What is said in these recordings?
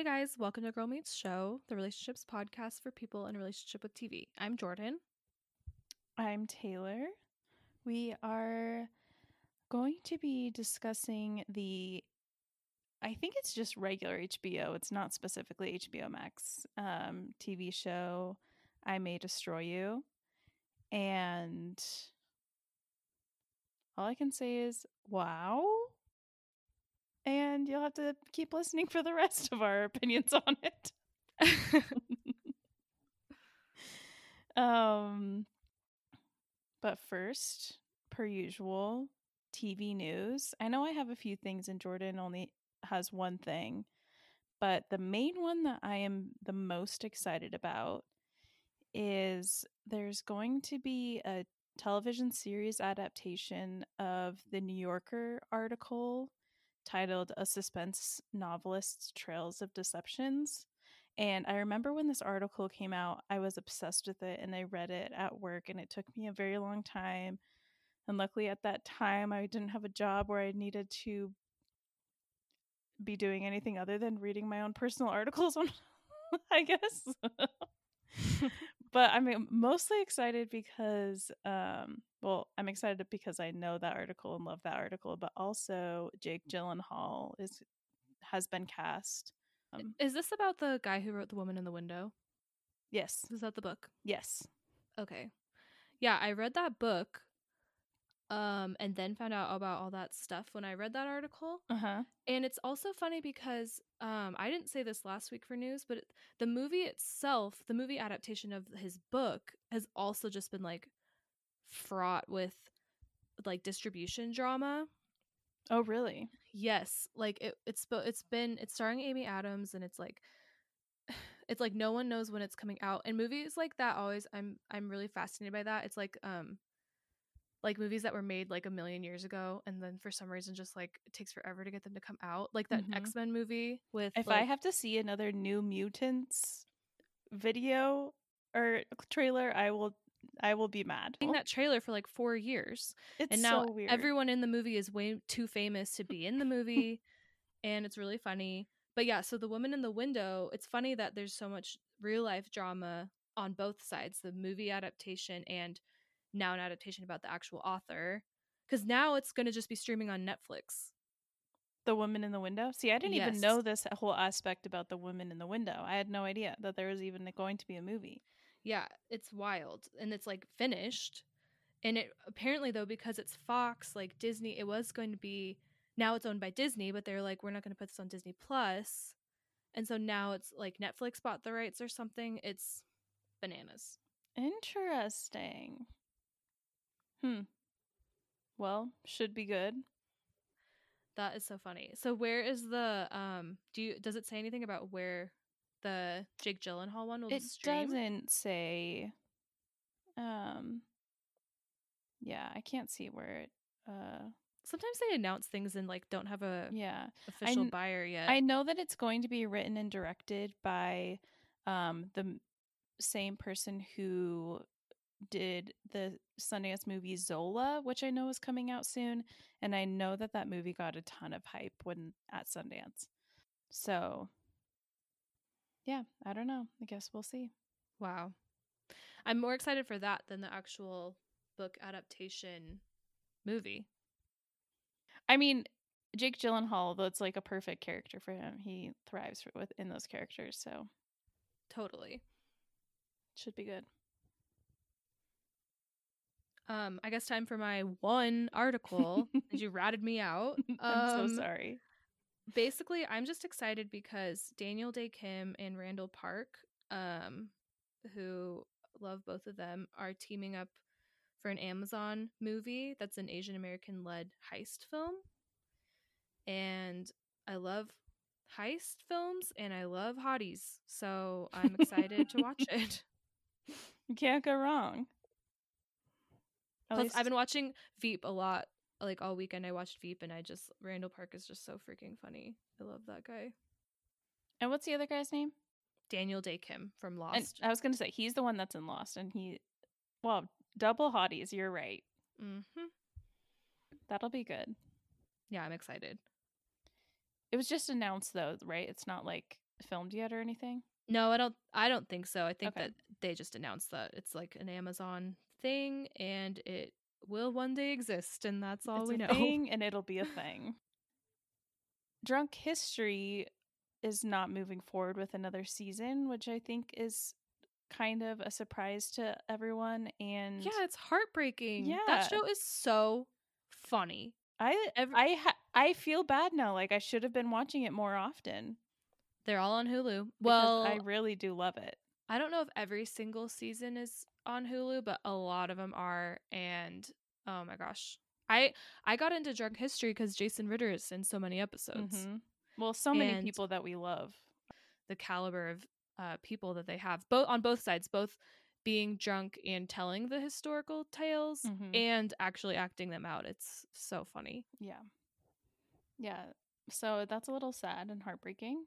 Hey guys, welcome to Girl Meets Show, the relationships podcast for people in a relationship with TV. I'm Jordan. I'm Taylor. We are going to be discussing the I think it's just regular HBO. It's not specifically HBO Max um, TV show I May Destroy You. And all I can say is wow. And you'll have to keep listening for the rest of our opinions on it. um but first, per usual, TV news. I know I have a few things and Jordan only has one thing, but the main one that I am the most excited about is there's going to be a television series adaptation of the New Yorker article titled A Suspense Novelist's Trails of Deceptions. And I remember when this article came out, I was obsessed with it and I read it at work, and it took me a very long time. And luckily, at that time, I didn't have a job where I needed to be doing anything other than reading my own personal articles on, I guess. but I'm mostly excited because, um, well, I'm excited because I know that article and love that article, but also Jake Gyllenhaal is has been cast. Um, is this about the guy who wrote The Woman in the Window? Yes. Is that the book? Yes. Okay. Yeah, I read that book um and then found out about all that stuff when I read that article. Uh-huh. And it's also funny because um I didn't say this last week for news, but it, the movie itself, the movie adaptation of his book has also just been like fraught with like distribution drama. Oh, really? Yes, like it it's it's been it's starring Amy Adams and it's like it's like no one knows when it's coming out. And movies like that always I'm I'm really fascinated by that. It's like um like movies that were made like a million years ago and then for some reason just like it takes forever to get them to come out like that mm-hmm. x-men movie with if like, i have to see another new mutants video or trailer i will i will be mad seeing oh. that trailer for like four years it's and now so weird. everyone in the movie is way too famous to be in the movie and it's really funny but yeah so the woman in the window it's funny that there's so much real life drama on both sides the movie adaptation and now an adaptation about the actual author because now it's going to just be streaming on Netflix. The woman in the window. See, I didn't yes. even know this whole aspect about the woman in the window. I had no idea that there was even going to be a movie. Yeah, it's wild, and it's like finished. And it apparently though because it's Fox, like Disney, it was going to be now it's owned by Disney, but they're like we're not going to put this on Disney Plus. And so now it's like Netflix bought the rights or something. It's bananas. Interesting. Hmm. Well, should be good. That is so funny. So where is the um do you does it say anything about where the Jake Gyllenhaal one will it stream? doesn't say um yeah, I can't see where it uh sometimes they announce things and like don't have a yeah official buyer yet. I know that it's going to be written and directed by um the same person who did the Sundance movie Zola, which I know is coming out soon, and I know that that movie got a ton of hype when at Sundance. So, yeah, I don't know. I guess we'll see. Wow. I'm more excited for that than the actual book adaptation movie. I mean, Jake Gyllenhaal, that's like a perfect character for him. He thrives within those characters, so totally should be good. Um, I guess time for my one article. you ratted me out. I'm um, so sorry. Basically, I'm just excited because Daniel Dae Kim and Randall Park, um, who love both of them, are teaming up for an Amazon movie that's an Asian American led heist film. And I love heist films and I love hotties. So I'm excited to watch it. You can't go wrong. Plus, least... I've been watching Veep a lot. Like all weekend, I watched Veep, and I just Randall Park is just so freaking funny. I love that guy. And what's the other guy's name? Daniel Dae Kim from Lost. And I was gonna say he's the one that's in Lost, and he, well, double hotties. You're right. Mm-hmm. That'll be good. Yeah, I'm excited. It was just announced though, right? It's not like filmed yet or anything? No, I don't I don't think so. I think Okay. that they just announced that it's like an Amazon thing and it will one day exist and that's all it's we a know. thing and it'll be a thing. Drunk History is not moving forward with another season, which I think is kind of a surprise to everyone. And Yeah, it's heartbreaking. Yeah. That show is so funny. I Every- I ha- I feel bad now. Like I should have been watching it more often. They're all on Hulu. Well, I really do love it. I don't know if every single season is on Hulu, but a lot of them are. And oh my gosh, I I got into Drunk History because Jason Ritter is in so many episodes. Mhm. Well, so many And- people that we love. The caliber of uh, people that they have, both on both sides, both being drunk and telling the historical tales, Mhm. and actually acting them out. It's so funny. Yeah. Yeah. So that's a little sad and heartbreaking.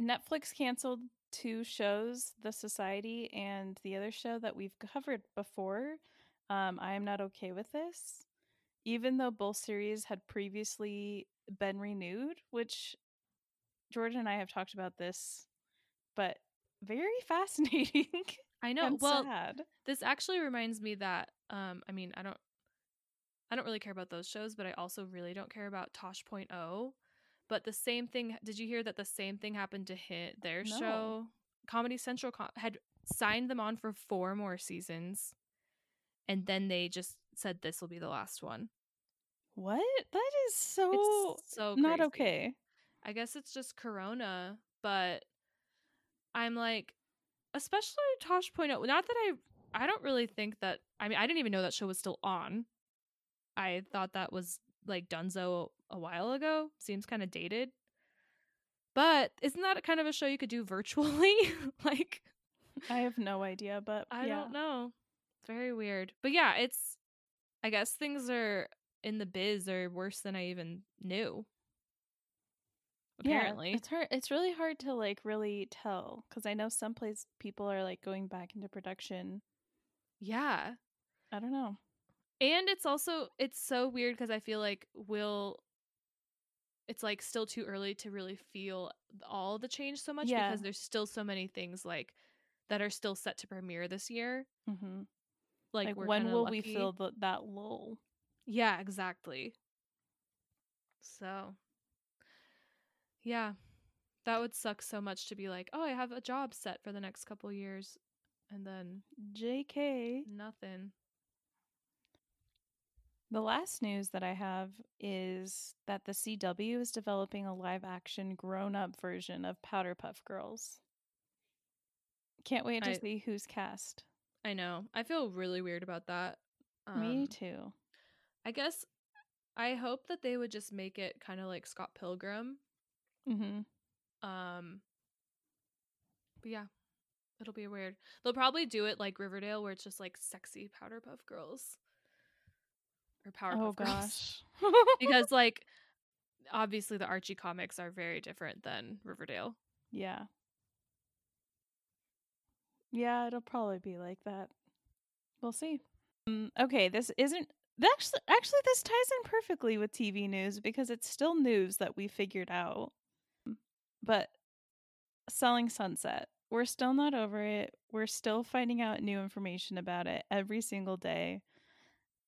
Netflix canceled two shows, The Society and the other show that we've covered before. Um, I am not okay with this. Even though both series had previously been renewed, which Jordan and I have talked about this, but very fascinating. I know. well, sad. this actually reminds me that um I mean, I don't I don't really care about those shows, but I also really don't care about Tosh.0. But the same thing did you hear that the same thing happened to hit their No. show? Comedy Central had signed them on for four more seasons. And then they just said this will be the last one. What? That is so it's so not okay. I guess it's just Corona, but I'm like, especially Tosh.0. Not that I, I don't really think that. I mean, I didn't even know that show was still on. I thought that was like Dunzo a while ago. Seems kind of dated. But isn't that kind of a show you could do virtually? like, I have no idea, but I yeah. don't know. It's very weird. But yeah, it's. I guess things are in the biz are worse than I even knew. Apparently, yeah, it's hard. It's really hard to like really tell because I know some place people are like going back into production. yeah. I don't know. And it's also it's so weird because I feel like we'll it's like still too early to really feel all the change so much Yeah. because there's still so many things like that are still set to premiere this year. hmm Like, Like, when will we feel the, that lull? Yeah, exactly. So yeah. That would suck so much to be like, "Oh, I have a job set for the next couple years." And then Jk. nothing. The last news that I have is that the CW is developing a live action grown up version of Powder Puff Girls. Can't wait to I- see who's cast. I know. I feel really weird about that. Me Um, too. I guess I hope that they would just make it kind of like Scott Pilgrim. hmm Um But yeah, it'll be weird. They'll probably do it like Riverdale where it's just like sexy powder puff girls. Or Powerpuff Oh Girls. gosh. because like obviously the Archie comics are very different than Riverdale. Yeah. Yeah, it'll probably be like that. We'll see. Um, okay, this isn't actually actually this ties in perfectly with TV news because it's still news that we figured out. But selling sunset, we're still not over it. We're still finding out new information about it every single day.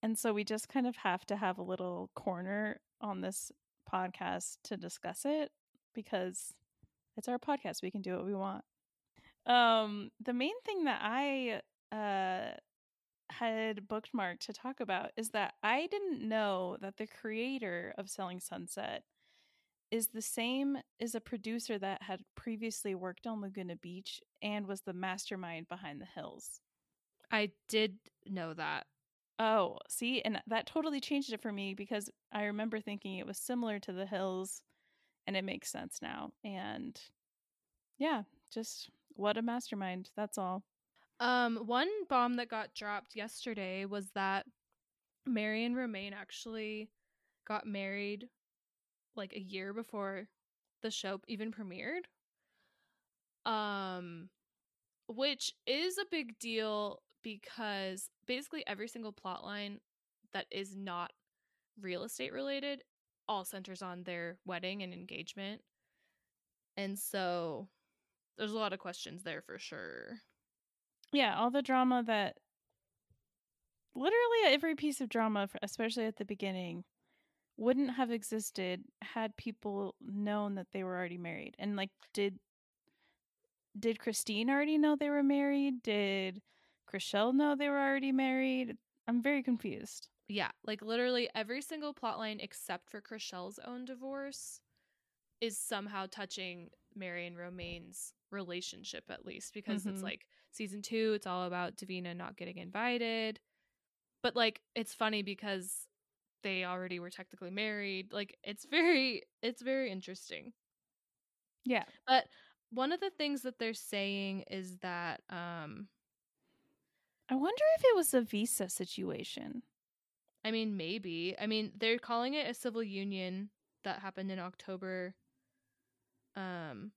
And so we just kind of have to have a little corner on this podcast to discuss it because it's our podcast. We can do what we want. Um, the main thing that I uh had bookmarked to talk about is that I didn't know that the creator of Selling Sunset is the same as a producer that had previously worked on Laguna Beach and was the mastermind behind The Hills. I did know that. Oh, see, and that totally changed it for me because I remember thinking it was similar to The Hills and it makes sense now. And yeah, just what a mastermind. That's all. Um, one bomb that got dropped yesterday was that Mary and Romain actually got married like a year before the show even premiered. Um, which is a big deal because basically every single plot line that is not real estate related all centers on their wedding and engagement. And so there's a lot of questions there for sure. Yeah, all the drama that literally every piece of drama, especially at the beginning, wouldn't have existed had people known that they were already married. And like, did did Christine already know they were married? Did Chrishell know they were already married? I'm very confused. Yeah, like literally every single plotline except for Chrishell's own divorce is somehow touching Mary and Romain's relationship at least because mm-hmm. it's like season 2 it's all about Davina not getting invited. But like it's funny because they already were technically married. Like it's very it's very interesting. Yeah. But one of the things that they're saying is that um I wonder if it was a visa situation. I mean, maybe. I mean, they're calling it a civil union that happened in October. Um,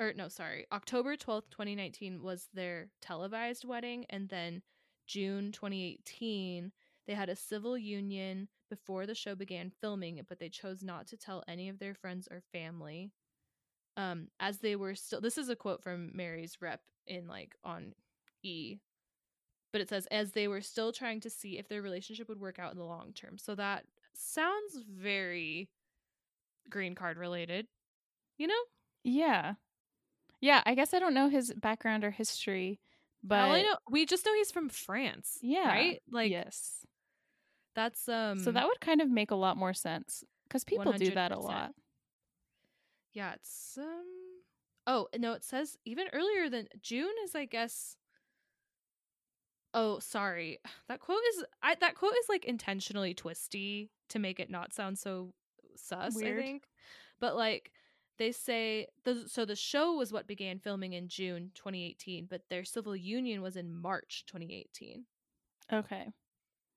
or no, sorry, October 12th, 2019 was their televised wedding. And then June 2018, they had a civil union before the show began filming, but they chose not to tell any of their friends or family. Um, as they were still, this is a quote from Mary's rep in like on E but it says as they were still trying to see if their relationship would work out in the long term. So that sounds very green card related, you know? Yeah. Yeah, I guess I don't know his background or history, but I know we just know he's from France. Yeah. Right? Like yes. That's um So that would kind of make a lot more sense cuz people 100%. do that a lot. Yeah, it's um Oh, no, it says even earlier than June is I guess Oh, sorry. That quote is I that quote is like intentionally twisty to make it not sound so sus, Weird. I think. But like they say the so the show was what began filming in June 2018, but their civil union was in March 2018. Okay.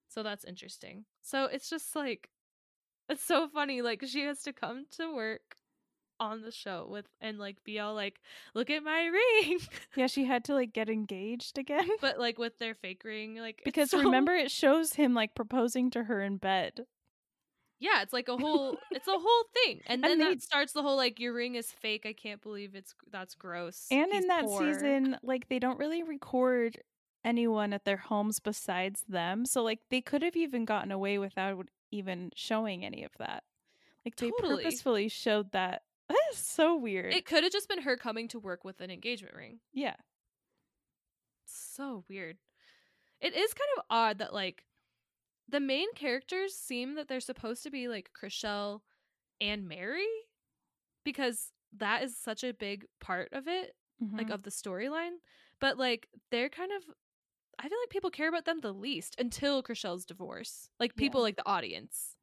So that's interesting. So it's just like it's so funny like she has to come to work on the show with and like be all like, look at my ring. Yeah, she had to like get engaged again. But like with their fake ring, like because so... remember it shows him like proposing to her in bed. Yeah, it's like a whole it's a whole thing. And then and they, that starts the whole like your ring is fake. I can't believe it's that's gross. And He's in that poor. season, like they don't really record anyone at their homes besides them. So like they could have even gotten away without even showing any of that. Like they totally. purposefully showed that that is so weird. It could have just been her coming to work with an engagement ring. Yeah. So weird. It is kind of odd that like the main characters seem that they're supposed to be like Chrishell and Mary because that is such a big part of it, mm-hmm. like of the storyline. But like they're kind of I feel like people care about them the least until Chrishell's divorce. Like people yeah. like the audience.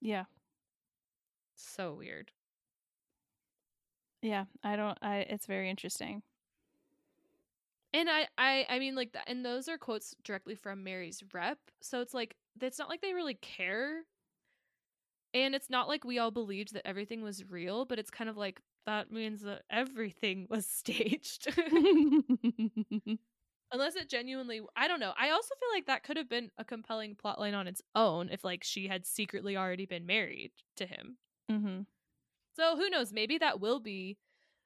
Yeah. So weird. Yeah, I don't. I. It's very interesting. And I, I, I mean, like, and those are quotes directly from Mary's rep. So it's like it's not like they really care, and it's not like we all believed that everything was real. But it's kind of like that means that everything was staged. Unless it genuinely, I don't know. I also feel like that could have been a compelling plotline on its own if, like, she had secretly already been married to him. Mm-hmm. So who knows? Maybe that will be.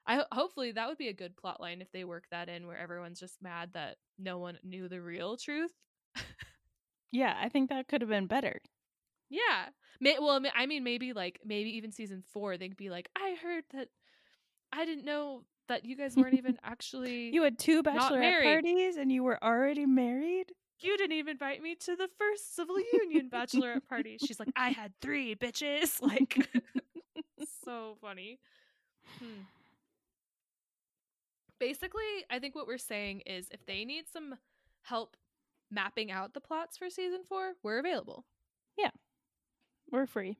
I hopefully that would be a good plot line if they work that in where everyone's just mad that no one knew the real truth. yeah, I think that could have been better. Yeah. May, well, I mean, maybe like maybe even season four, they'd be like, I heard that I didn't know that you guys weren't even actually. you had two bachelorette parties and you were already married. You didn't even invite me to the first civil union bachelorette party. She's like, I had three bitches. Like so funny. Hmm. Basically, I think what we're saying is if they need some help mapping out the plots for season four, we're available. Yeah. We're free.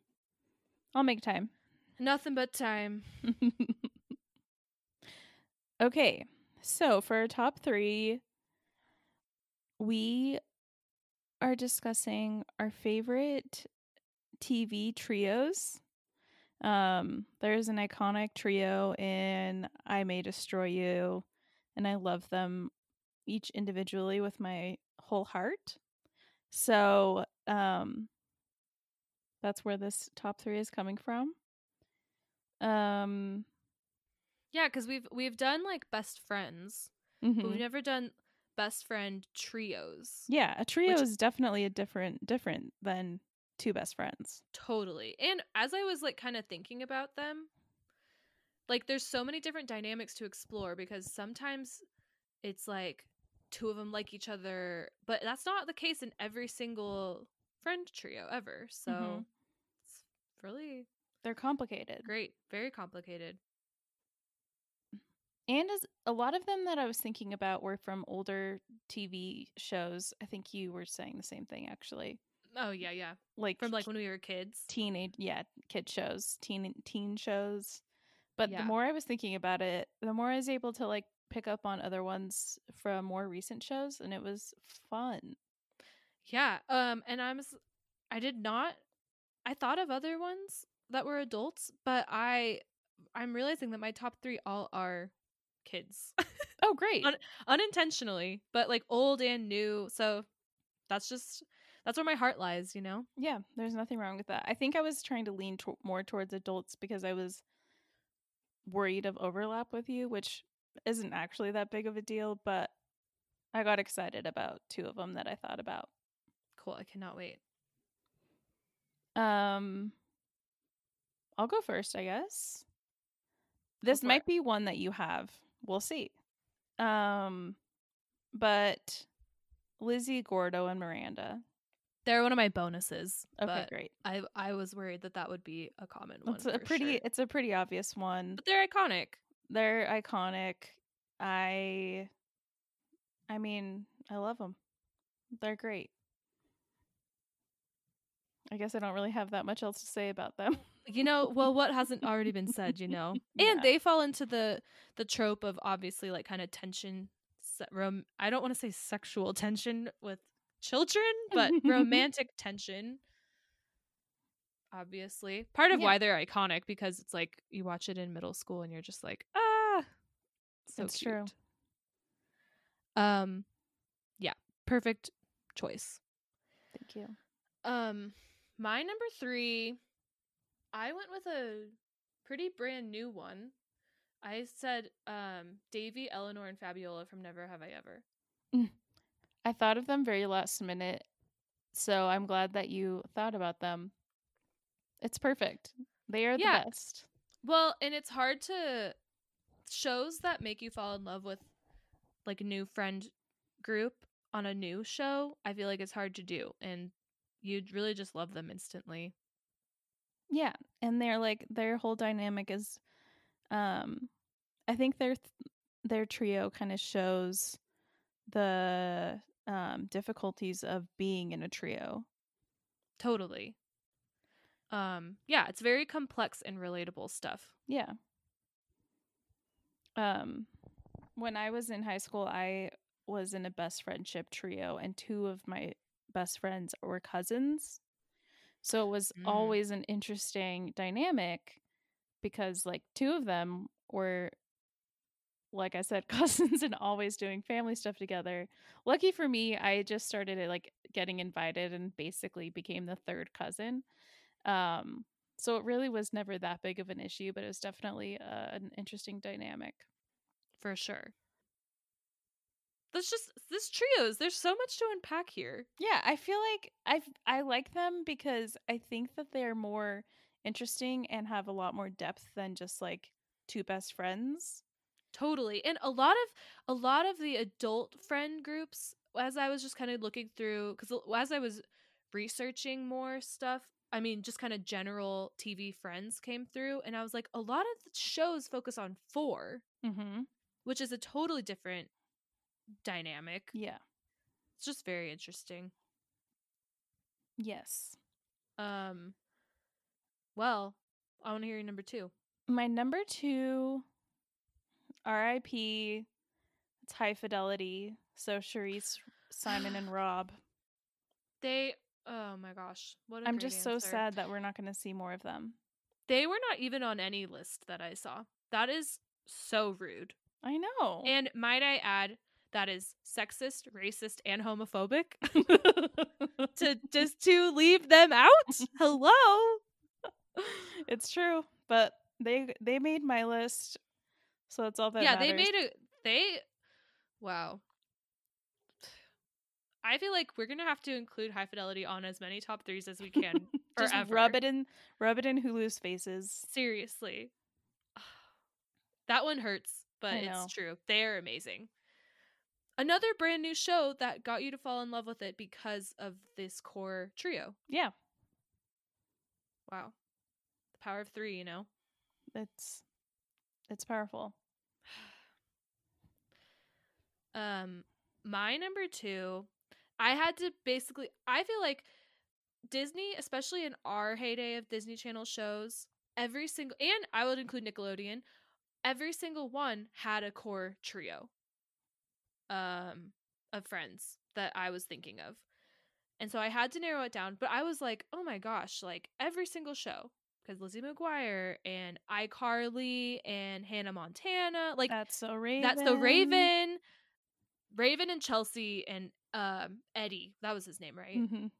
I'll make time. Nothing but time. okay. So for our top three, we are discussing our favorite TV trios um, there's an iconic trio in I May Destroy You, and I love them each individually with my whole heart. So, um, That's where this top three is coming from. Um, Yeah, because we've we've done like best friends, mhm. but we've never done best friend trios. yeah, a trio which- is definitely a different different than two best friends. Totally. And as I was like kind of thinking about them, like there's so many different dynamics to explore because sometimes it's like two of them like each other, but that's not the case in every single friend trio ever. So Mhm. it's really They're complicated. great, very complicated. And as a lot of them that I was thinking about were from older TV shows. I think you were saying the same thing actually. Oh yeah, yeah. Like From like when we were kids. teenage yeah, kid shows, teen teen shows. But Yeah. the more I was thinking about it, the more I was able to like pick up on other ones from more recent shows and it was fun. Yeah. Um and I'm I did not I thought of other ones that were adults, but I I'm realizing that my top 3 all are kids. Oh, great. Un- Unintentionally, but like old and new. So that's just that's where my heart lies, you know. Yeah, there's nothing wrong with that. I think I was trying to lean to- more towards adults because I was worried of overlap with you, which isn't actually that big of a deal, but I got excited about two of them that I thought about. Cool. I cannot wait. Um I'll go first, I guess. This might it. be one that you have. We'll see. Um but Lizzie, Gordo, and Miranda. They're one of my bonuses. Okay, but great. I I was worried that that would be a common one. It's a pretty sure. it's a pretty obvious one. but they're iconic. They're iconic. I I mean, I love them. They're great. I guess I don't really have that much else to say about them. You know, well, what hasn't already been said, you know? Yeah. And they fall into the the trope of obviously like kind of tension I don't want to say sexual tension with children, but romantic tension. Obviously. Part of Yeah. why they're iconic because it's like you watch it in middle school and you're just like, "Ah." So It's cute. true. Um yeah, perfect choice. Thank you. Um, my number three, I went with a pretty brand new one. I said um Devi, Eleanor, and Fabiola from Never Have I Ever. I thought of them very last minute, so I'm glad that you thought about them. It's perfect. They are Yeah. the best. Well, and it's hard to shows that make you fall in love with like a new friend group on a new show. I feel like it's hard to do, and you'd really just love them instantly. Yeah, and they're like their whole dynamic is um I think their th- their trio kind of shows the um difficulties of being in a trio. Totally. Um, yeah, it's very complex and relatable stuff. Yeah. Um when I was in high school, I was in a best friendship trio and two of my best friends were cousins. So it was Mm. always an interesting dynamic because like two of them were like I said cousins and always doing family stuff together. Lucky for me, I just started like getting invited and basically became the third cousin. Um so it really was never that big of an issue, but it was definitely uh, an interesting dynamic. for sure. That's just this trios. There's so much to unpack here. Yeah, I feel like I I like them because I think that they're more interesting and have a lot more depth than just like two best friends. Totally. And a lot of a lot of the adult friend groups as I was just kind of looking through cuz as I was researching more stuff, I mean just kind of general TV friends came through and I was like a lot of the shows focus on four, Mm-hmm. which is a totally different dynamic. Yeah. It's just very interesting. Yes. Um well, I want to hear your number 2. My number two, R.I.P. It's High Fidelity. So Cherise, Simon, and Rob. They oh my gosh. What a I'm just so answer. sad that we're not going to see more of them. They were not even on any list that I saw. That is so rude. I know. And might I add, that is sexist, racist, and homophobic to just to leave them out? Hello. it's true, but they they made my list, so that's all that. yeah, matters. they made a they wow. I feel like we're gonna have to include high fidelity on as many top threes as we can Just forever. rub it in, rub it in Hulu's faces. Seriously. That one hurts, but it's true. They're amazing. Another brand new show that got you to fall in love with it because of this core trio. Yeah, Wow. The power of three, you know? it's it's powerful. Um, my number two, I had to basically. I feel like Disney, especially in our heyday of Disney Channel shows, every single and I would include Nickelodeon, every single one had a core trio, um, of friends that I was thinking of, and so I had to narrow it down. But I was like, oh my gosh, like every single show. Because Lizzie McGuire and iCarly and Hannah Montana, like That's so Raven. that's the Raven, Raven and Chelsea and um Eddie. That was his name, right? Mhm.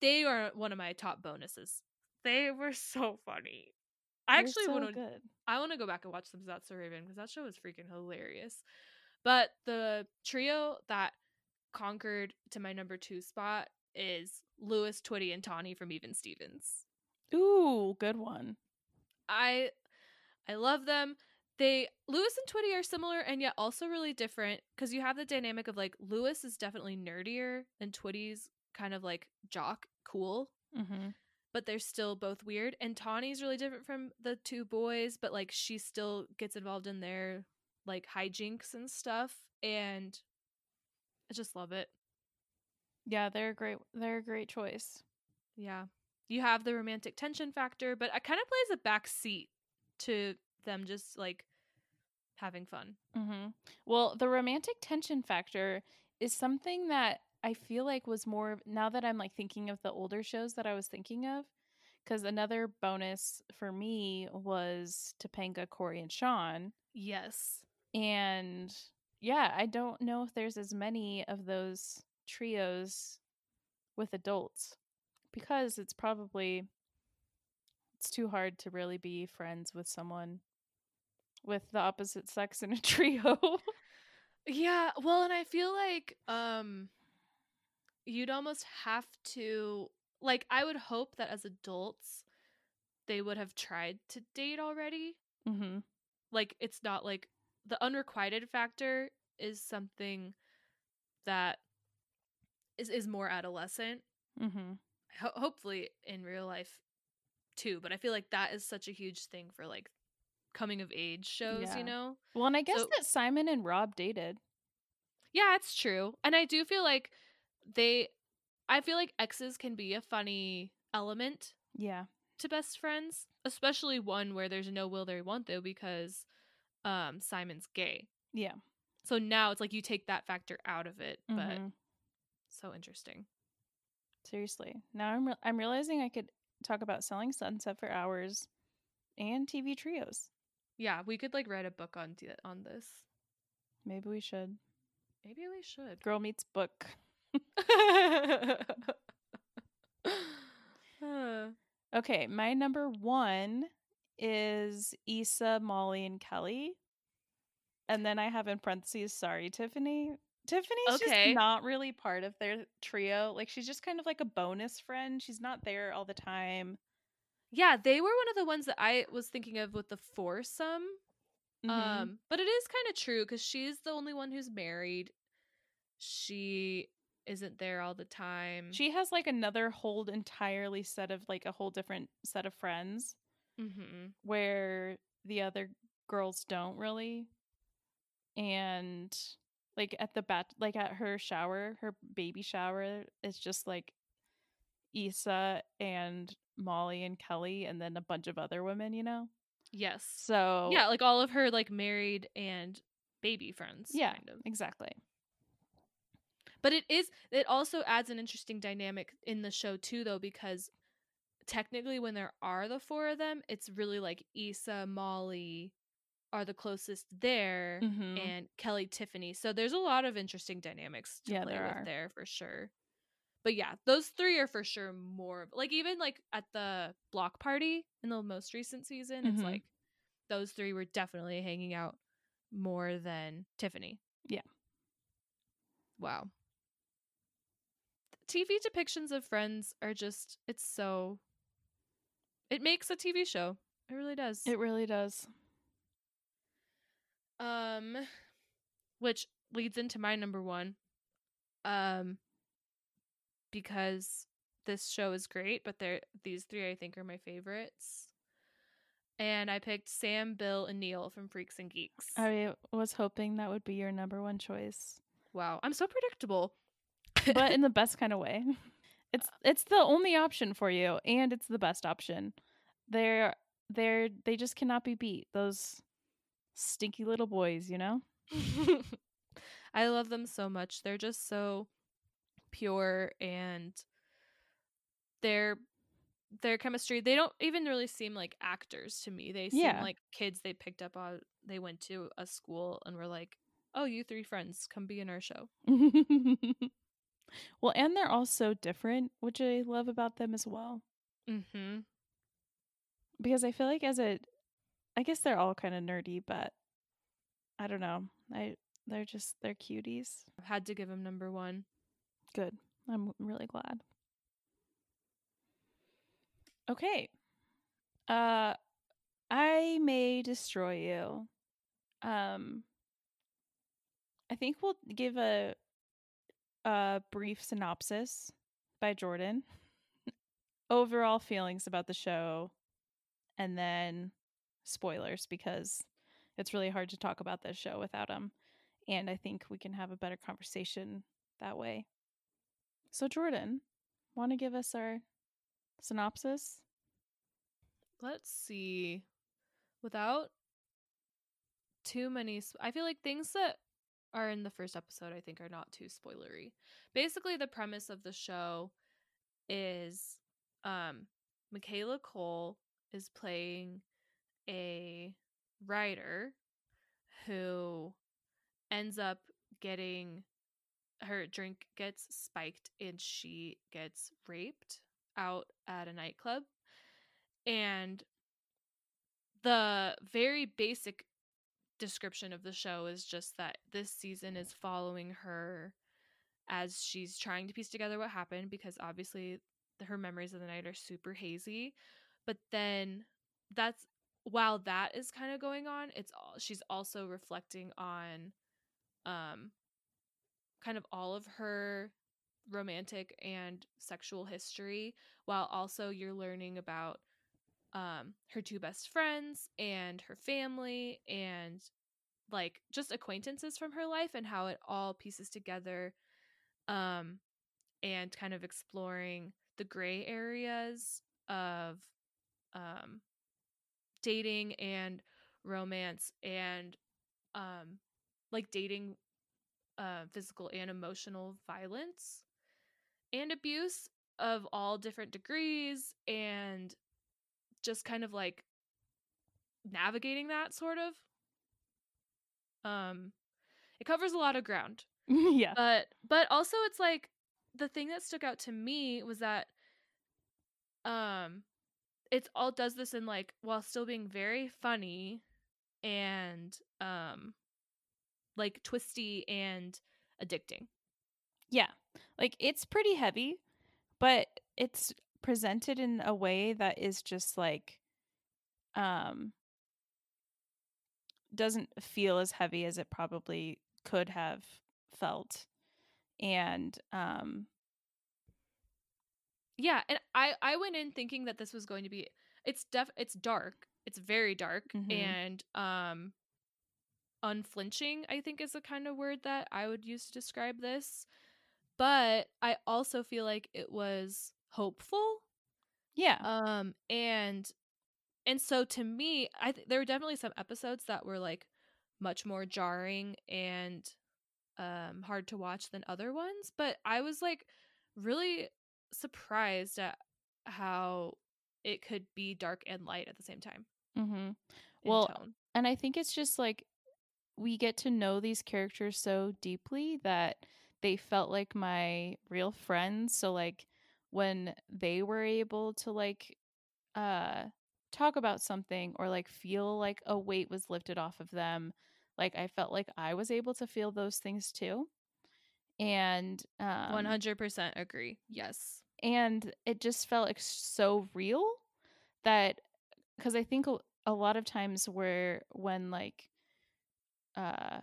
They are one of my top bonuses. They were so funny. I They're actually so want to. I want to go back and watch them. That's so Raven because that show was freaking hilarious. But the trio that conquered to my number two spot is Louis, Twitty, and Tawny from Even Stevens. Ooh, good one. I I love them. They Louis and Twitty are similar and yet also really different because you have the dynamic of like Louis is definitely nerdier and Twitty's kind of like jock cool, Mm-hmm. but they're still both weird. And Tawny's really different from the two boys, but like she still gets involved in their like hijinks and stuff. And I just love it. Yeah, they're a great. They're a great choice. Yeah. You have the romantic tension factor, but it kind of plays a back seat to them just like having fun. Mm-hmm. Well, the romantic tension factor is something that I feel like was more now that I'm like thinking of the older shows that I was thinking of. Because another bonus for me was Topanga, Corey, and Shawn. Yes. And yeah, I don't know if there's as many of those trios with adults because it's probably it's too hard to really be friends with someone with the opposite sex in a trio. Yeah, well, and I feel like um you'd almost have to like I would hope that as adults they would have tried to date already. mm-hmm. Like it's not like the unrequited factor is something that is is more adolescent. Mm-hmm. Ho- hopefully in real life too, but I feel like that is such a huge thing for like coming of age shows, Yeah. you know. Well, and I guess So- that Simon and Rob dated. Yeah, it's true. And I do feel like they I feel like exes can be a funny element Yeah. to best friends, especially one where there's no will there won't though because um Simon's gay. Yeah. So now it's like you take that factor out of it, but Mhm. so interesting. Seriously. Now I'm re- I'm realizing I could talk about selling sunset for hours and TV trios. Yeah, we could like write a book on th- on this. Maybe we should. Maybe we should. Girl meets book. Okay, my number one is Issa, Molly, and Kelly. And then I have in parentheses, sorry, Tiffany. Tiffany's Okay. just not really part of their trio. Like she's just kind of like a bonus friend. She's not there all the time. Yeah, they were one of the ones that I was thinking of with the foursome. Mhm. Um, but it is kind of true because she's the only one who's married. She isn't there all the time. she has like another whole entirely set of like a whole different set of friends mm-hmm. where the other girls don't really. And like at the bat like at her shower, her baby shower, it's just like Issa and Molly and Kelly and then a bunch of other women, you know? Yes. So Yeah, like all of her like married and baby friends. Yeah. Kind of. exactly. But it is it also adds an interesting dynamic in the show too though because technically when there are the four of them, it's really like Issa, Molly, are the closest there Mhm. and Kelly Tiffany. So there's a lot of interesting dynamics to Yeah, play there with are. there for sure. But yeah, those three are for sure more like even like at the block party in the most recent season, it's Mhm. like those three were definitely hanging out more than Tiffany. Yeah. Wow. TV depictions of friends are just it's so it makes a TV show. It really does. It really does. Um, which leads into my number one. Um, because this show is great, but they're these three I think are my favorites. And I picked Sam, Bill, and Neil from Freaks and Geeks. I was hoping that would be your number one choice, wow, I'm so predictable. but in the best kind of way. It's uh it's the only option for you, and it's the best option. They're they're they just cannot be beat. Those stinky little boys, you know. I love them so much. They're just so pure and their their chemistry. They don't even really seem like actors to me. They seem Yeah. like kids they picked up on. They went to a school and were like, "Oh, you three friends, come be in our show." well, and they're all so different, which I love about them as well. Mm-hmm. Because I feel like as a, I guess they're all kind of nerdy, but I don't know. I they're just they're cuties. I had to give him number one. Good. I'm really glad. Okay. Uh I may destroy you. Um I think we'll give a a brief synopsis by Jordan. Overall feelings about the show and then spoilers because it's really hard to talk about this show without them. And I think we can have a better conversation that way. So, Jordan, want to give us our synopsis? Let's see. Without too many, I feel like things that are in the first episode, I think, are not too spoilery. Basically, the premise of the show is um, Michaela Coel is playing a writer who ends up getting her drink gets spiked and she gets raped out at a nightclub. And the very basic description of the show is just that this season is following her as she's trying to piece together what happened because obviously her memories of the night are super hazy. But then that's while that is kind of going on, it's all she's also reflecting on um kind of all of her romantic and sexual history while also you're learning about um her two best friends and her family and like just acquaintances from her life and how it all pieces together um and kind of exploring the gray areas of um dating and romance and um like dating uh physical and emotional violence and abuse of all different degrees and just kind of like navigating that sort of um it covers a lot of ground yeah. but but also it's like the thing that stuck out to me was that um it's all does this in like while still being very funny and um like twisty and addicting Yeah. Like it's pretty heavy, but it's presented in a way that is just like um doesn't feel as heavy as it probably could have felt. And um yeah and i i went in thinking that this was going to be it's def it's dark it's very dark Mhm. and um unflinching i think is the kind of word that i would use to describe this but i also feel like it was hopeful yeah. um and and so to me i th- there were definitely some episodes that were like much more jarring and um hard to watch than other ones but i was like really surprised at how it could be dark and light at the same time mhm. Well, tone. and I think it's just like we get to know these characters so deeply that they felt like my real friends. So like when they were able to like uh talk about something or like feel like a weight was lifted off of them, like I felt like I was able to feel those things too. And um 100% agree. Yes. and it just felt like so real that because I think a, a lot of times where when like uh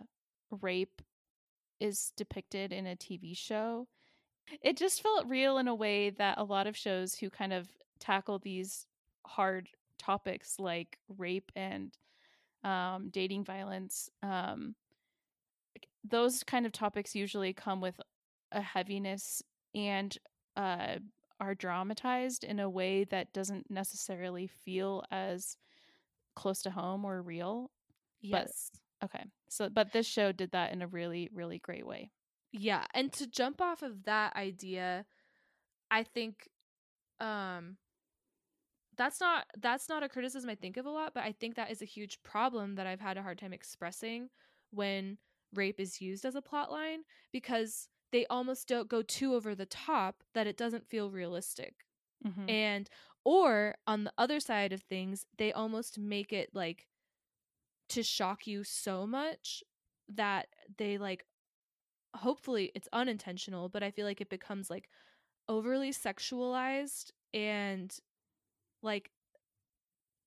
rape is depicted in a TV show, it just felt real in a way that a lot of shows who kind of tackle these hard topics like rape and um, dating violence, um, those kind of topics usually come with a heaviness and uh, are dramatized in a way that doesn't necessarily feel as close to home or real. Yes. Okay. So, but this show did that in a really, really great way. Yeah, and to jump off of that idea, I think um that's not that's not a criticism I think of a lot, but I think that is a huge problem that I've had a hard time expressing when rape is used as a plot line because they almost don't go too over the top that it doesn't feel realistic. Mm-hmm. And or on the other side of things, they almost make it like to shock you so much that they like hopefully it's unintentional, but I feel like it becomes like overly sexualized and like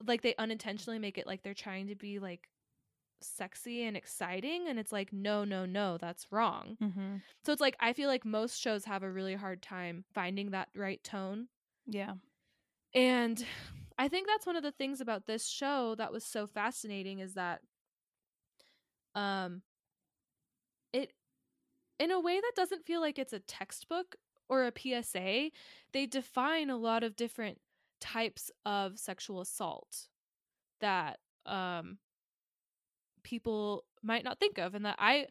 like they unintentionally make it like they're trying to be like sexy and exciting and it's like no no no that's wrong Mm-hmm. so it's like i feel like most shows have a really hard time finding that right tone Yeah. And I think that's one of the things about this show that was so fascinating is that um it in a way that doesn't feel like it's a textbook or a PSA, they define a lot of different types of sexual assault that um people might not think of and that I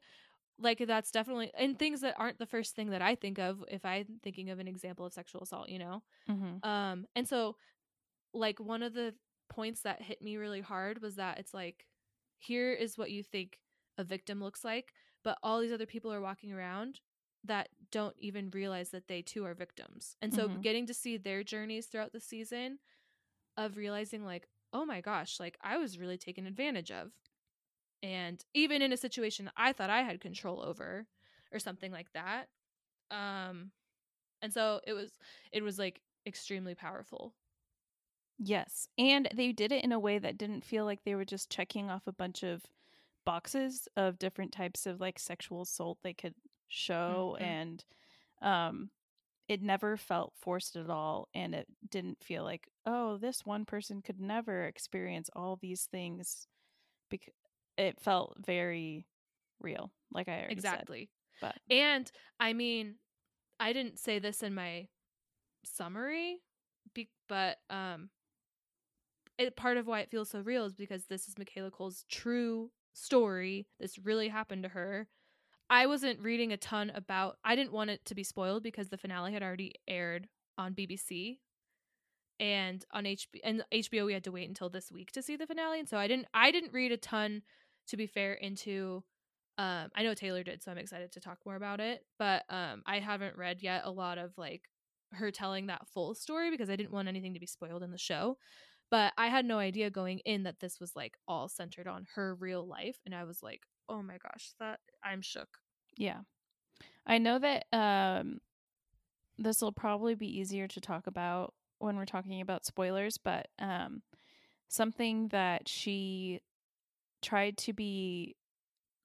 like that's definitely and things that aren't the first thing that I think of if I'm thinking of an example of sexual assault, you know. Mm-hmm. Um, and so, like, one of the points that hit me really hard was that it's like, here is what you think a victim looks like, but all these other people are walking around that don't even realize that they too are victims. And so, Mhm. getting to see their journeys throughout the season of realizing, like, oh my gosh, like, I was really taken advantage of. And even in a situation I thought I had control over or something like that. Um, and so it was, it was like extremely powerful. Yes. And they did it in a way that didn't feel like they were just checking off a bunch of boxes of different types of like sexual assault they could show Mhm. and um it never felt forced at all and it didn't feel like oh this one person could never experience all these things because it felt very real like I exactly. but- and I mean, I didn't say this in my summary, be- but um, it part of why it feels so real is because this is Michaela Coel's true story. This really happened to her. I wasn't reading a ton about. I didn't want it to be spoiled because the finale had already aired on BBC. And on HBO and HBO we had to wait until this week to see the finale and so I didn't I didn't read a ton to be fair into um I know Taylor did so I'm excited to talk more about it but um I haven't read yet a lot of like her telling that full story because I didn't want anything to be spoiled in the show but I had no idea going in that this was like all centered on her real life and I was like oh my gosh that I'm shook Yeah. I know that um this will probably be easier to talk about when we're talking about spoilers, but um something that she tried to be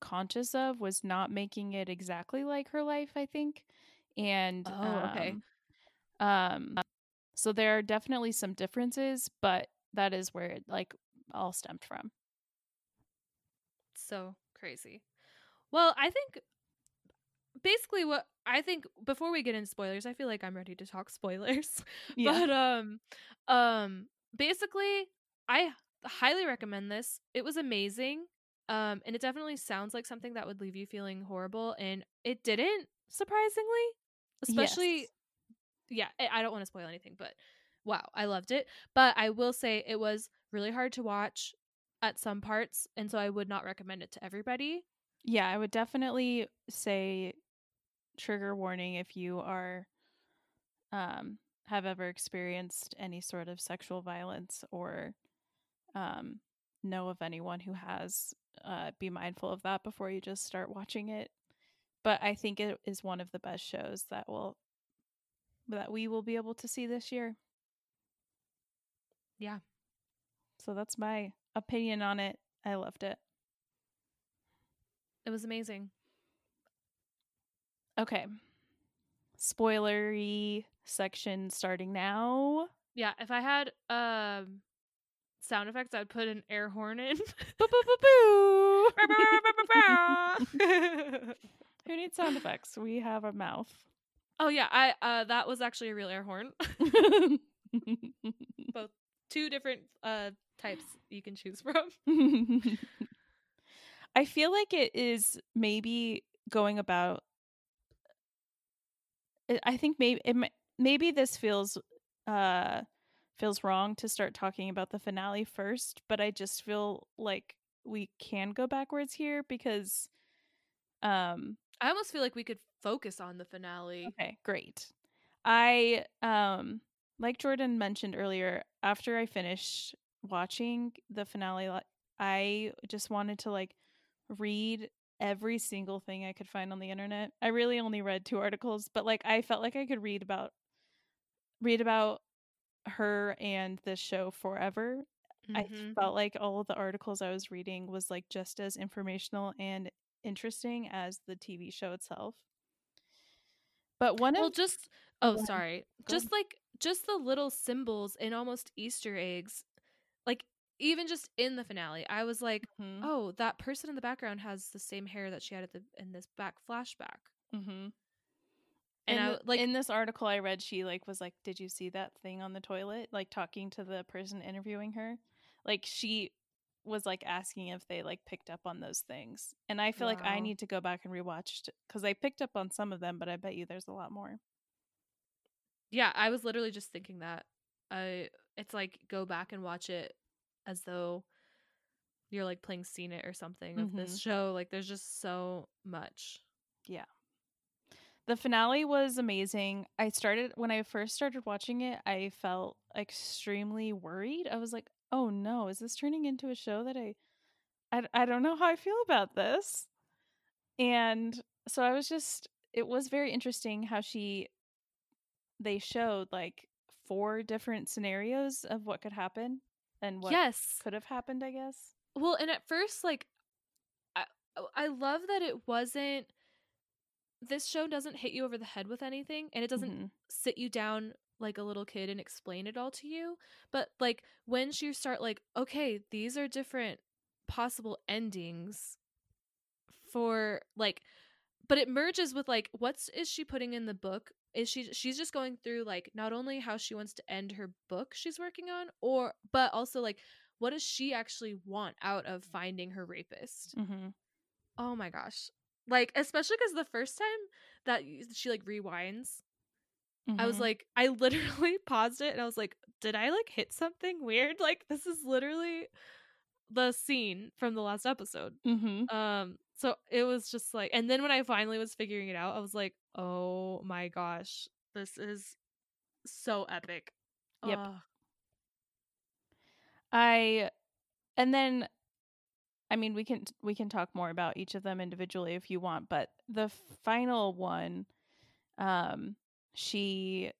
conscious of was not making it exactly like her life, I think. And Oh, okay. um, um so there are definitely some differences, but that is where it like all stemmed from. so crazy. Well, I think basically what I think before we get into spoilers, I feel like I'm ready to talk spoilers. Yeah. But um um basically I highly recommend this. It was amazing. Um and it definitely sounds like something that would leave you feeling horrible and it didn't surprisingly. Especially Yes. yeah, I I don't want to spoil anything, but wow, I loved it. But I will say it was really hard to watch. at some parts, and so I would not recommend it to everybody. Yeah, I would definitely say trigger warning if you are um have ever experienced any sort of sexual violence or um know of anyone who has uh be mindful of that before you just start watching it. But I think it is one of the best shows that will that we will be able to see this year. Yeah. So that's my opinion on it. I loved it. It was amazing. Okay. Spoilery section starting now. Yeah, if I had um sound effects, I'd put an air horn in. Who needs sound effects? We have a mouth. oh yeah, I uh that was actually a real air horn. Both Two different uh types you can choose from. I feel like it is maybe going about. I- I think maybe it, maybe this feels uh feels wrong to start talking about the finale first, but I just feel like we can go backwards here because um I almost feel like we could focus on the finale. Okay, great. I um like Jordan mentioned earlier, after I finished watching the finale, I just wanted to like read every single thing I could find on the internet. I really only read two articles, but like I felt like I could read about read about her and this show forever. I Mhm. felt like all of the articles I was reading was like just as informational and interesting as the TV show itself. But one well of just oh ahead. sorry Go just ahead. like just the little symbols and almost easter eggs like even just in the finale i was like Mhm, oh that person in the background has the same hair that she had at the in this back flashback mhm. And in, i like in this article I read, she like was like, "Did you see that thing on the toilet?" Like talking to the person interviewing her, like she was like asking if they like picked up on those things. And I feel like I need to go back and rewatch because I picked up on some of them, but I bet you there's a lot more. yeah i was literally just thinking that i it's like go back and watch it as though you're like playing scene it or something of this mm-hmm. show like there's just so much The finale was amazing. I started when I first started watching it, I felt extremely worried. I was like, "Oh no, is this turning into a show that I I, I don't know how I feel about this." And so I was just it was very interesting how she they showed like four different scenarios of what could happen and what yes could have happened, I guess. Well, and at first, like, I I love that it wasn't. This show doesn't hit you over the head with anything, and it doesn't Mhm. sit you down like a little kid and explain it all to you. But like when you start, like, okay, these are different possible endings for like, but it merges with like, what's is she putting in the book? Is she she's just going through like not only how she wants to end her book she's working on, or but also like what does she actually want out of finding her rapist? mm-hmm. Oh my gosh. Like especially cuz the first time that she like rewinds, I was Mhm. like I literally paused it and I was like, did I like hit something weird? Like this is literally the scene from the last episode. Mhm. Um so it was just like and then when I finally was figuring it out, I was like, "Oh my gosh. This is so epic." Yep. Ugh. I and then I mean we can we can talk more about each of them individually if you want, but the final one um she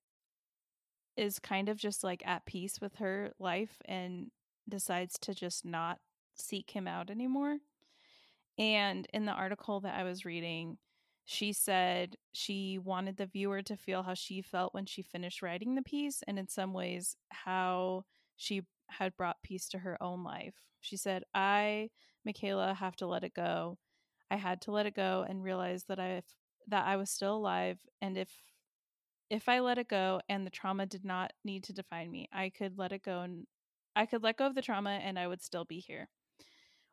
is kind of just like at peace with her life and decides to just not seek him out anymore. And in the article that I was reading, she said she wanted the viewer to feel how she felt when she finished writing the piece and in some ways how she had brought peace to her own life. She said, I, Michaela, have to let it go. I had to let it go and realize that I that I was still alive and if if I let it go and the trauma did not need to define me, I could let it go and I could let go of the trauma and I would still be here.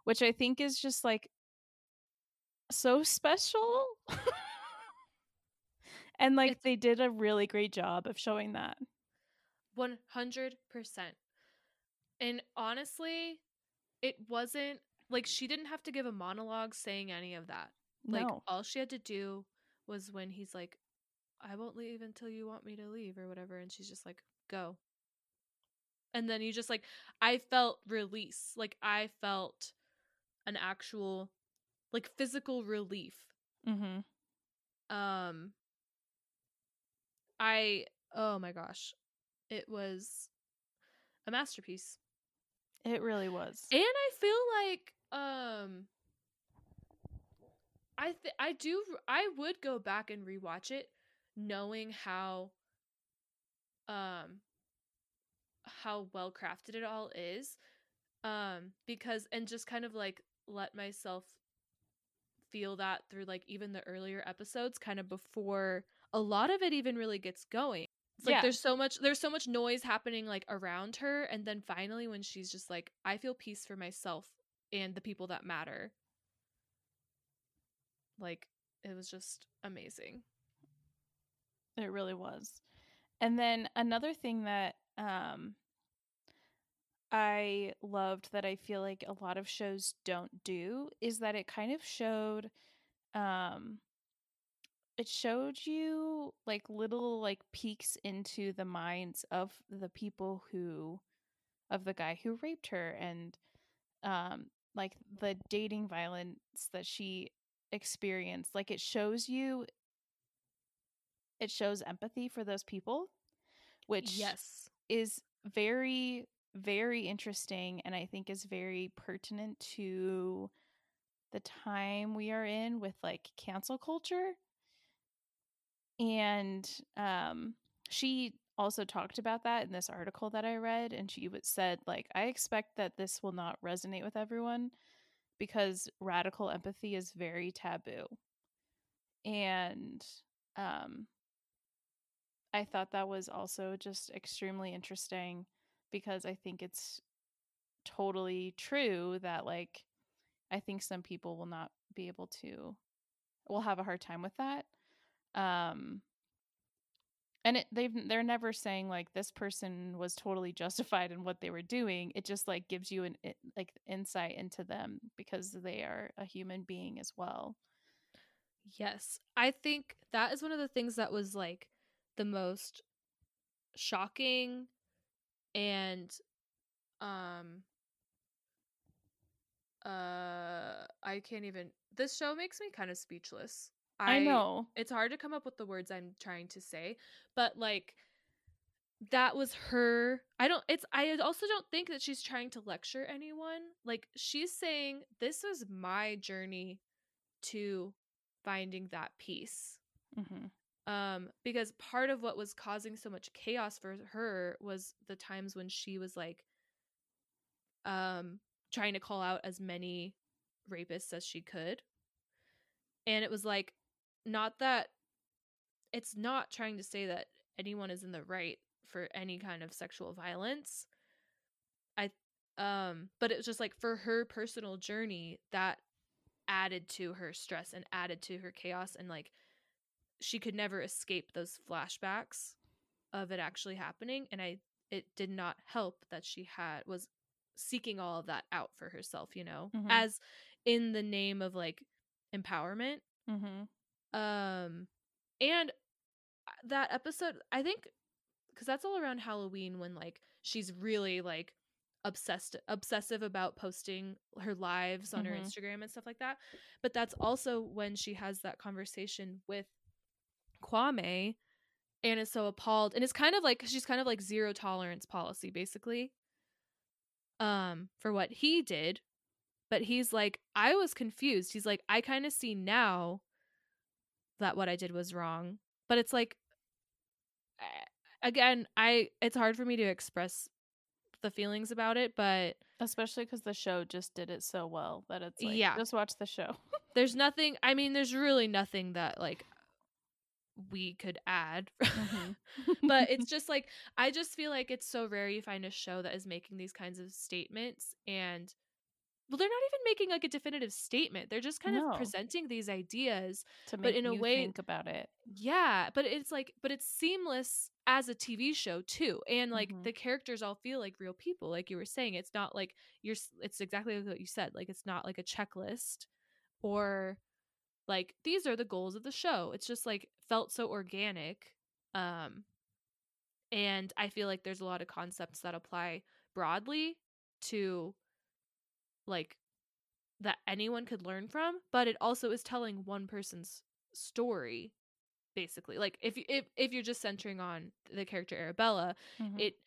Which I think is just like so special. and like It's- they did a really great job of showing that. 100%. And honestly, it wasn't like she didn't have to give a monologue saying any of that. Like no. all she had to do was when he's like, I won't leave until you want me to leave or whatever. And she's just like, go. And then you just like, I felt release. Like I felt an actual, like physical relief. Mm-hmm. Um, I, oh my gosh, it was a masterpiece. It really was. And I feel like, um, I th- I do I would go back and rewatch it knowing how um how well crafted it all is um because and just kind of like let myself feel that through like even the earlier episodes kind of before a lot of it even really gets going it's like Yeah. there's so much there's so much noise happening like around her and then finally when she's just like i feel peace for myself and the people that matter like it was just amazing It really was. And then another thing that um I loved that I feel like a lot of shows don't do is that it kind of showed um it showed you like little like peeks into the minds of the people who of the guy who raped her and um like the dating violence that she experienced like it shows you it shows empathy for those people which yes. is very very interesting and i think is very pertinent to the time we are in with like cancel culture and um she also talked about that in this article that i read and she said like i expect that this will not resonate with everyone because radical empathy is very taboo and um I thought that was also just extremely interesting because I think it's totally true that like I think some people will not be able to will have a hard time with that. Um and it they've they're never saying like this person was totally justified in what they were doing. It just like gives you an i- like insight into them because they are a human being as well. yes i think that is one of the things that was like the most shocking and um uh i can't even this show makes me kind of speechless I, know. it's hard to come up with the words I'm trying to say, but like that was her. I don't it's I also don't think that she's trying to lecture anyone. Like she's saying this was my journey to finding that peace. hmm Um because part of what was causing so much chaos for her was the times when she was like um trying to call out as many rapists as she could. And it was like not that it's not trying to say that anyone is in the right for any kind of sexual violence. I um but it was just like for her personal journey that added to her stress and added to her chaos and like she could never escape those flashbacks of it actually happening and I it did not help that she had was seeking all of that out for herself, you know, Mhm. as in the name of like empowerment hmm um and uh, that episode i think because that's all around halloween when like she's really like obsessed obsessive about posting her lives on her Mhm. instagram and stuff like that but that's also when she has that conversation with kwame and is so appalled and it's kind of like she's kind of like zero tolerance policy basically um for what he did but he's like i was confused he's like i kind of see now that what i did was wrong but it's like again i it's hard for me to express the feelings about it but Especially because the show just did it so well that it's like, Yeah. just watch the show. there's nothing i mean there's really nothing that like we could add Mhm. but it's just like i just feel like it's so rare you find a show that is making these kinds of statements and well they're not even making like a definitive statement they're just kind No. of presenting these ideas to but make in a way- think about it. yeah but it's like but it's seamless as a TV show too. And like Mhm. the characters all feel like real people like you were saying. It's not like you're it's exactly what you said. Like it's not like a checklist or like these are the goals of the show. It's just like felt so organic. Um and I feel like there's a lot of concepts that apply broadly to like that anyone could learn from, but it also is telling one person's story basically. Like if you- if if you're just centering on the character Arabella, Mhm. it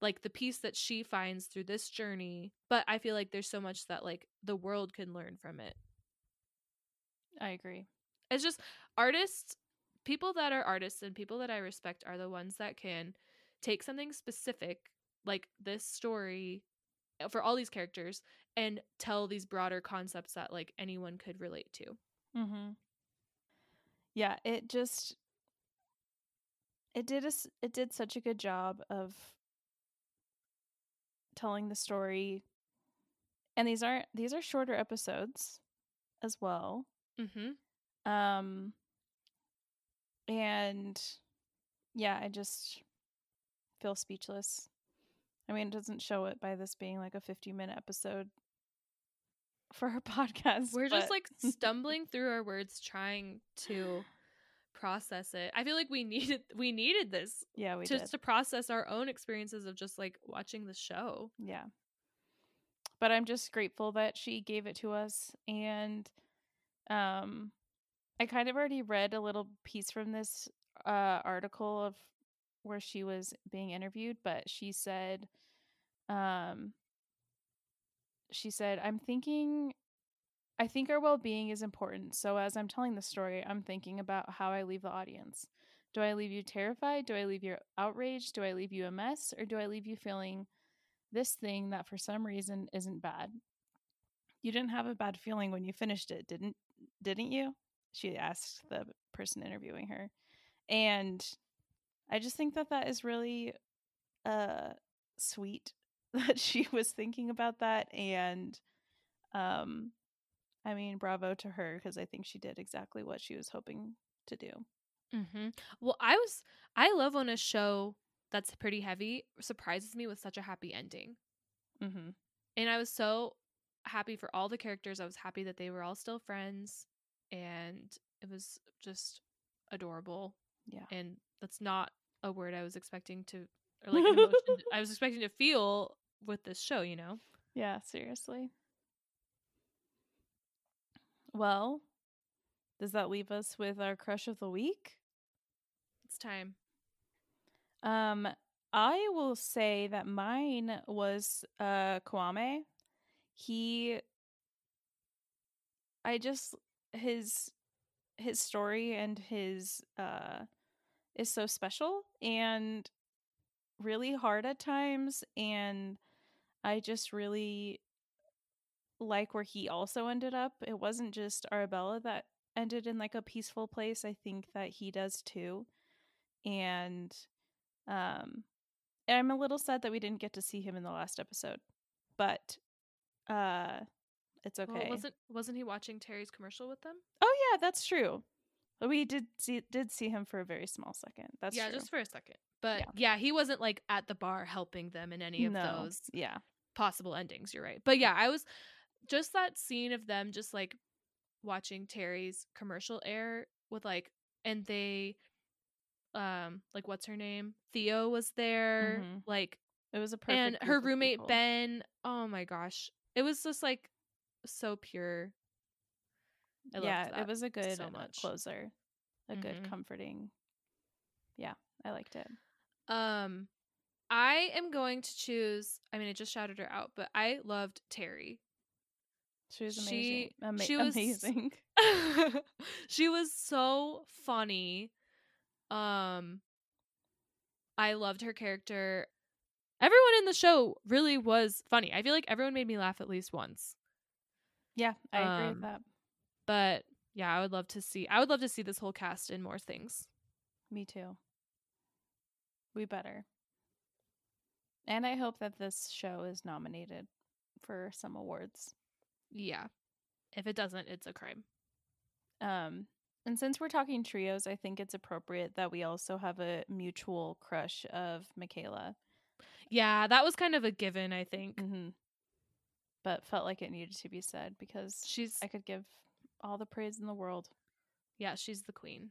like the piece that she finds through this journey, but I feel like there's so much that like the world can learn from it. I agree. It's just artists, people that are artists and people that I respect are the ones that can take something specific like this story uh, for all these characters and tell these broader concepts that like anyone could relate to. Mm-hmm. Yeah, it just it did us it did such a good job of telling the story. And these aren't these are shorter episodes as well. Mhm. Um and yeah, I just feel speechless. I mean, it doesn't show it by this being like a 50 minute episode for our podcast. We're just like stumbling through our words trying to process it. I feel like we needed we needed this yeah, we to did. to process our own experiences of just like watching the show. Yeah. But I'm just grateful that she gave it to us and um I kind of already read a little piece from this uh article of where she was being interviewed, but she said um she said I'm thinking I think our well-being is important. So as I'm telling the story, I'm thinking about how I leave the audience. Do I leave you terrified? Do I leave you outraged? Do I leave you a mess or do I leave you feeling this thing that for some reason isn't bad. You didn't have a bad feeling when you finished it, didn't didn't you? She asked the person interviewing her. And I just think that that is really uh sweet that she was thinking about that and um I mean bravo to her because I think she did exactly what she was hoping to do. Mm-hmm. Well, I was I love when a show that's pretty heavy surprises me with such a happy ending, mm-hmm. and I was so happy for all the characters. I was happy that they were all still friends, and it was just adorable. Yeah. And that's not a word I was expecting to, or like an emotion I was expecting to feel with this show. You know. Yeah, seriously. Well, does that leave us with our crush of the week? It's time. Um, I will say that mine was uh Kwame. He I just his his story and his uh is so special and really hard at times and I just really like where he also ended up. It wasn't just Arabella that ended in like a peaceful place. I think that he does too. And um and I'm a little sad that we didn't get to see him in the last episode. But uh it's okay. Well, wasn't wasn't he watching Terry's commercial with them? oh yeah, that's true. We did see did see him for a very small second. That's yeah, true. just for a second. But Yeah. yeah. he wasn't like at the bar helping them in any of no. those Yeah. Possible endings. You're right. But yeah, I was just that scene of them just like watching Terry's commercial air with like, and they, um, like what's her name? Theo was there, Mhm. like, It was a perfect and her roommate people. Ben. Oh my gosh, it was just like so pure. I loved yeah, it was a good so much. closer. A good Mhm. comforting. Yeah, I liked it. Um, I am going to choose. I mean, I just shouted her out, but I loved Terry. She was She- amazing. Ama- she was- amazing. she was so funny. Um I loved her character. Everyone in the show really was funny. I feel like everyone made me laugh at least once. Yeah, I agree Um, with that. But yeah, I would love to see I would love to see this whole cast in more things. Me too. We better. And I hope that this show is nominated for some awards. Yeah. If it doesn't, it's a crime. Um And since we're talking trios, I think it's appropriate that we also have a mutual crush of Michaela. Yeah, that was kind of a given, I think. Mm-hmm. But felt like it needed to be said because She's I could give all the praise in the world. yeah, she's the queen.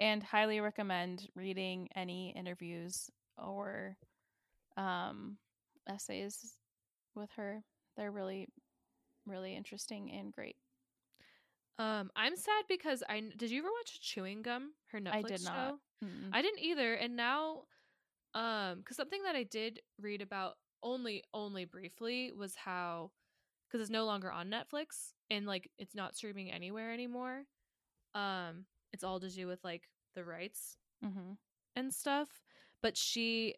and highly recommend reading any interviews or um, essays with her. They're really, really interesting and great. Um, I'm sad because I did you ever watch Chewing Gum? Her Netflix I did not. show. Mm-mm. I didn't either, and now, um, because something that I did read about only only briefly was how, because it's no longer on Netflix and like it's not streaming anywhere anymore. Um, it's all to do with like the rights Mm-hmm. and stuff. But she,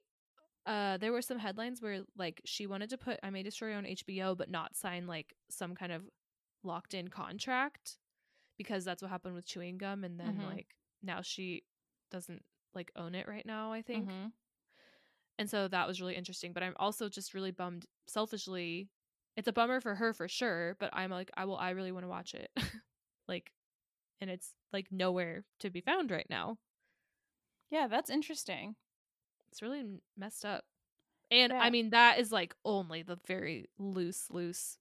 uh, there were some headlines where like she wanted to put I May Destroy on HBO, but not sign like some kind of locked in contract because that's what happened with chewing gum, and then Mhm. like now she doesn't like own it right now. I think, Mm-hmm. and so that was really interesting. But I'm also just really bummed. Selfishly, it's a bummer for her for sure. But I'm like, I will. I really want to watch it, like, and it's like nowhere to be found right now. Yeah, that's interesting. It's really messed up. And Yeah. I mean, that is like only the very loose, loose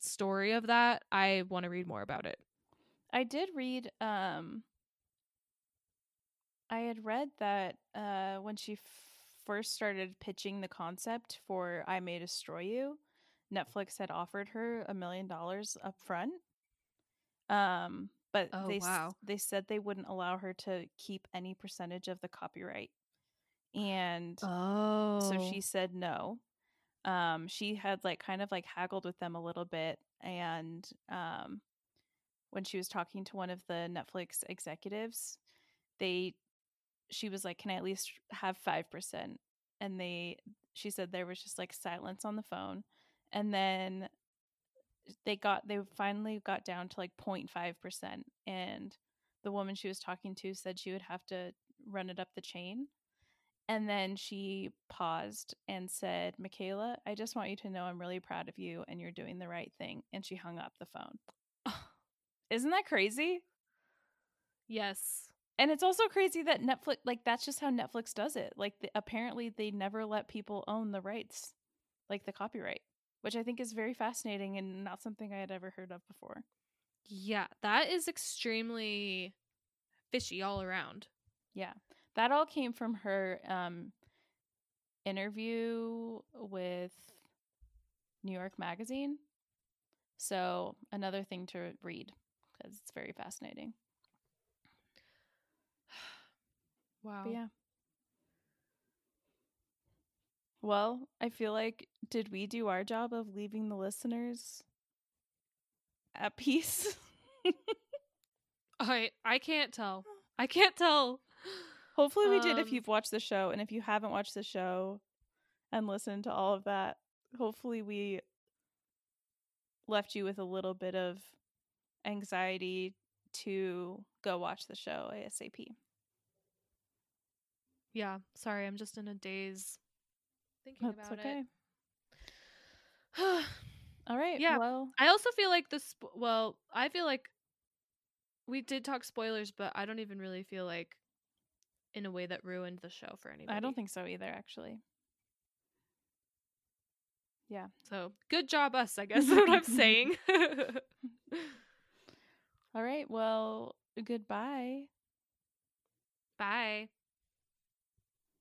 story of that. I want to read more about it. I did read. Um, I had read that uh, when she f- first started pitching the concept for "I May Destroy You," Netflix had offered her a million dollars up front. Um, but Oh, they wow. they said they wouldn't allow her to keep any percentage of the copyright, and Oh. so she said no. Um, she had like kind of like haggled with them a little bit, and um, when she was talking to one of the Netflix executives, they she was like, "Can I at least have five percent?" And they she said there was just like silence on the phone, and then they got they finally got down to like 0.5 percent, and the woman she was talking to said she would have to run it up the chain. And then she paused and said, Michaela, I just want you to know I'm really proud of you and you're doing the right thing. And she hung up the phone. Isn't that crazy? yes. And it's also crazy that Netflix, like, that's just how Netflix does it. Like, the, apparently, they never let people own the rights, like the copyright, which I think is very fascinating and not something I had ever heard of before. Yeah, that is extremely fishy all around. Yeah. That all came from her um, interview with New York Magazine. So, another thing to read because it's very fascinating. Wow. But yeah. Well, I feel like did we do our job of leaving the listeners at peace? I I can't tell. I can't tell. Hopefully we did if Um, you've watched the show and if you haven't watched the show and listened to all of that, hopefully we left you with a little bit of anxiety to go watch the show ASAP. Yeah, sorry, I'm just in a daze thinking That's about okay. it. All right. Yeah. Well, I also feel like the sp- well, I feel like we did talk spoilers, but I don't even really feel like in a way that ruined the show for anybody. I don't think so either actually. Yeah. so. Good job, us. I guess is what I'm saying. All right. Well, goodbye. Bye.